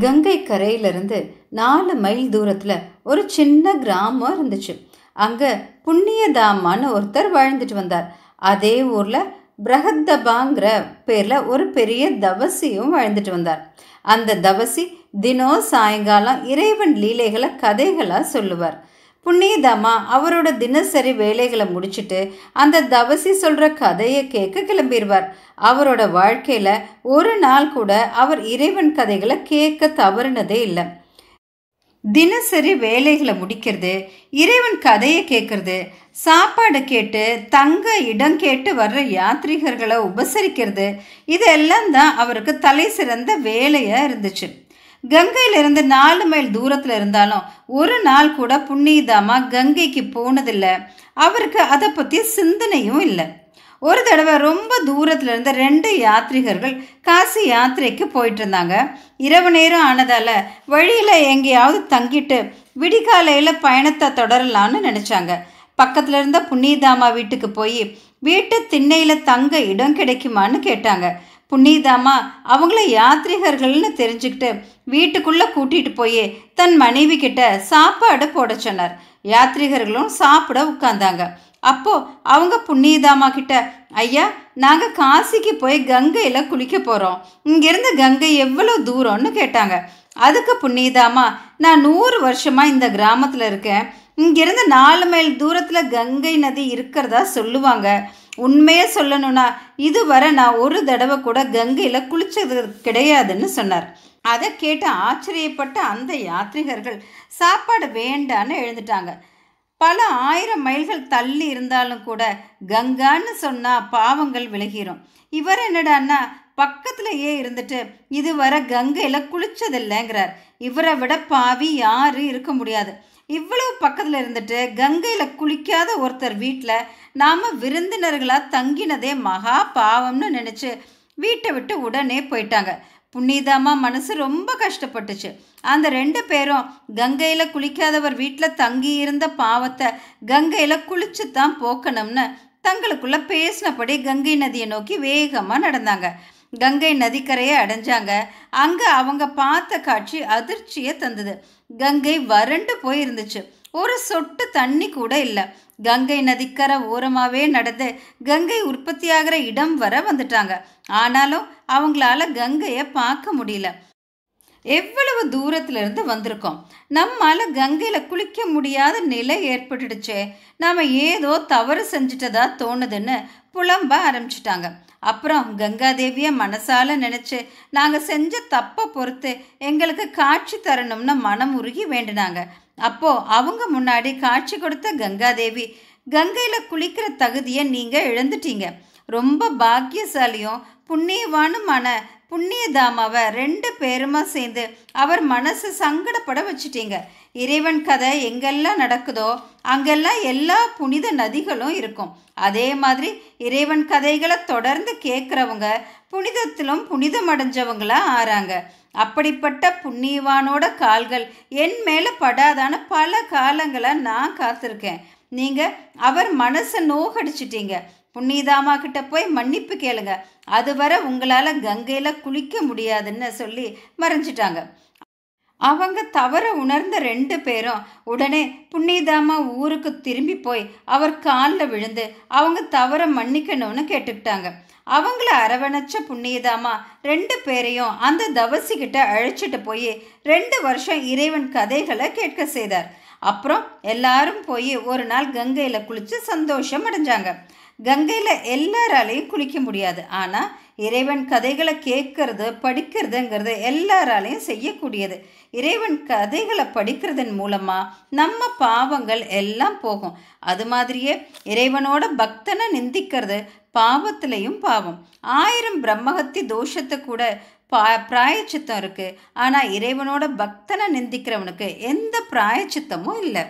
கங்கை கரையிலிருந்து நாலு மைல் தூரத்தில் ஒரு சின்ன கிராமம் இருந்துச்சு. அங்கே புண்ணியதாமான்னு ஒருத்தர் வாழ்ந்துட்டு வந்தார். அதே ஊரில் பிரகத்தபாங்கிற பேரில் ஒரு பெரிய தவசியும் வாழ்ந்துட்டு வந்தார். அந்த தவசி தினம் சாயங்காலம் இறைவன் லீலைகளை கதைகளாக சொல்லுவார். புண்ணியதாமா அவரோட தினசரி வேலைகளை முடிச்சுட்டு அந்த தவசி சொல்கிற கதையை கேட்க கிளம்பிடுவார் அவரோட வாழ்க்கையில் ஒரு நாள் கூட அவர் இறைவன் கதைகளை கேட்க தவறுனதே இல்லை. தினசரி வேலைகளை முடிக்கிறது இறைவன் கதையை கேட்குறது சாப்பாடு கேட்டு தங்க இடம் கேட்டு வர்ற யாத்ரீகர்களை உபசரிக்கிறது இதெல்லாம் தான் அவருக்கு தலை சிறந்த வேலையாக இருந்துச்சு. கங்கையிலிருந்து நாலு மைல் தூரத்தில் இருந்தாலும் ஒரு நாள் கூட புண்ணியதாமா கங்கைக்கு போனதில்லை. அவருக்கு அதை பற்றி சிந்தனையும் இல்லை. ஒரு தடவை ரொம்ப தூரத்தில் இருந்த ரெண்டு யாத்ரிகர்கள் காசி யாத்திரைக்கு போயிட்டு இருந்தாங்க இரவு நேரம் ஆனதால் வழியில் எங்கேயாவது தங்கிட்டு விடிகாலையில் பயணத்தை தொடரலான்னு நினச்சாங்க. பக்கத்தில் இருந்த புண்ணியதாமா வீட்டுக்கு போய் வீட்டு திண்ணையில் தங்க இடம் கிடைக்குமான்னு கேட்டாங்க. புண்ணியதாமா அவங்கள யாத்ரிகர்கள்னு தெரிஞ்சுக்கிட்டு வீட்டுக்குள்ளே கூட்டிகிட்டு போய் தன் மனைவி கிட்ட சாப்பாடு போட சொன்னார். யாத்ரிகர்களும் சாப்பிட உட்காந்தாங்க அப்போது அவங்க புண்ணியதாமா கிட்ட ஐயா நாங்கள் காசிக்கு போய் கங்கையில் குளிக்க போகிறோம் இங்கேருந்து கங்கை எவ்வளோ தூரம்னு கேட்டாங்க. அதுக்கு புண்ணியதாமா நான் நூறு வருஷமாக இந்த கிராமத்தில் இருக்கேன். இங்கேருந்து நாலு மைல் தூரத்தில் கங்கை நதி இருக்கிறதா சொல்லுவாங்க. உண்மையை சொல்லணும்னா இதுவரை நான் ஒரு தடவை கூட கங்கையில் குளிச்சது கிடையாதுன்னு சொன்னார். அதை கேட்டு ஆச்சரியப்பட்ட அந்த யாத்ரிகர்கள் சாப்பாடு வேண்டான்னு எழுந்துட்டாங்க. பல ஆயிரம் மைல்கள் தள்ளி இருந்தாலும் கூட கங்கான்னு சொன்னால் பாவங்கள் விலகிரும். இவர் என்னடான்னா பக்கத்துலேயே இருந்துட்டு இதுவரை கங்கையில் குளிச்சதில்லைங்கிறார். இவரை விட பாவி யாரும் இருக்க முடியாது. இவ்வளவு பக்கத்தில் இருந்துட்டு கங்கையில் குளிக்காத ஒருத்தர் வீட்டில் நாம் விருந்தினர்களாக தங்கினதே மகா பாவம்னு நினச்சி வீட்டை விட்டு உடனே போயிட்டாங்க. புண்ணியதாமா மனசு ரொம்ப கஷ்டப்பட்டுச்சு. அந்த ரெண்டு பேரும் கங்கையில் குளிக்காதவர் வீட்டில் தங்கி இருந்த பாவத்தை கங்கையில் குளிச்சு தான் போக்கணும்னு தங்களுக்குள்ளே பேசினபடி கங்கை நதியை நோக்கி வேகமாக நடந்தாங்க. கங்கை நதிக்கரையை அடைஞ்சாங்க. அங்கே அவங்க பார்த்த காட்சி அதிர்ச்சியை தந்தது. கங்கை வறண்டு போயிருந்துச்சு. ஒரு சொட்டு தண்ணி கூட இல்லை. கங்கை நதிக்கரை ஓரமாகவே நடந்து கங்கை உற்பத்தியாகிற இடம் வர வந்துட்டாங்க. ஆனாலும் அவங்களால கங்கையை பார்க்க முடியல. எவ்வளவு தூரத்துல இருந்து வந்திருக்கோம்? நம்மால கங்கையில குளிக்க முடியாத நிலை ஏற்பட்டுடுச்சே. நாம ஏதோ தவறு செஞ்சிட்டதா தோணுதுன்னு புலம்ப ஆரம்பிச்சிட்டாங்க. அப்புறம் கங்காதேவியை மனசால நினச்சி நாங்கள் செஞ்ச தப்பை பொறுத்து எங்களுக்கு காட்சி தரணும்னு மனம் உருகி வேண்டினாங்க. அப்போ அவங்க முன்னாடி காட்சி கொடுத்த கங்காதேவி கங்கையில் குளிக்கிற தகுதியை நீங்கள் இழந்துட்டீங்க. ரொம்ப பாக்கியசாலியும் புண்ணியவானுமான புண்ணியதாமாவை ரெண்டு பேருமா சேர்ந்து அவர் மனசு சங்கடப்பட வச்சுட்டீங்க. இறைவன் கதை எங்கெல்லாம் நடக்குதோ அங்கெல்லாம் எல்லா புனித நதிகளும் இருக்கும். அதே மாதிரி இறைவன் கதைகளை தொடர்ந்து கேட்குறவங்க புனிதத்திலும் புனிதம் அடைஞ்சவங்களா ஆறாங்க. அப்படிப்பட்ட புண்ணியவானோட கால்கள் என் மேலே படாதான பல காலங்களாக நான் காத்திருக்கேன். நீங்கள் அவர் மனசை நோகடிச்சிட்டீங்க. புண்ணியதாமா கிட்ட போய் மன்னிப்பு கேளுங்க. அதுவரை உங்களால் கங்கையில் குளிக்க முடியாதுன்னு சொல்லி மறைஞ்சிட்டாங்க. அவங்க தவற உணர்ந்த ரெண்டு பேரும் உடனே புண்ணியதாமா ஊருக்கு திரும்பி போய் அவர் காலில் விழுந்து அவங்க தவற மன்னிக்கணும்னு கேட்டுக்கிட்டாங்க. அவங்கள அரவணைச்ச புண்ணியதாமா ரெண்டு பேரையும் அந்த தவசிக்கிட்ட அழைச்சிட்டு போய் ரெண்டு வருஷம் இறைவன் கதைகளை கேட்க செய்தார். அப்புறம் எல்லாரும் போய் ஒரு நாள் கங்கையில் குளித்து சந்தோஷம் அடைஞ்சாங்க. கங்கையில் எல்லாராலையும் குளிக்க முடியாது. ஆனால் இறைவன் கதைகளை கேட்கறது படிக்கிறதுங்கிறது எல்லாராலையும் செய்யக்கூடியது. இறைவன் கதைகளை படிக்கிறதன் மூலமாக நம்ம பாவங்கள் எல்லாம் போகும். அது மாதிரியே இறைவனோட பக்தனை நிந்திக்கிறது பாவத்திலையும் பாவம். ஆயிரம் பிரம்மகத்தி தோஷத்தை கூட பா பிராயச்சித்தம் இருக்குது ஆனால் இறைவனோட பக்தனை நிந்திக்கிறவனுக்கு எந்த பிராயச்சித்தமும் இல்லை.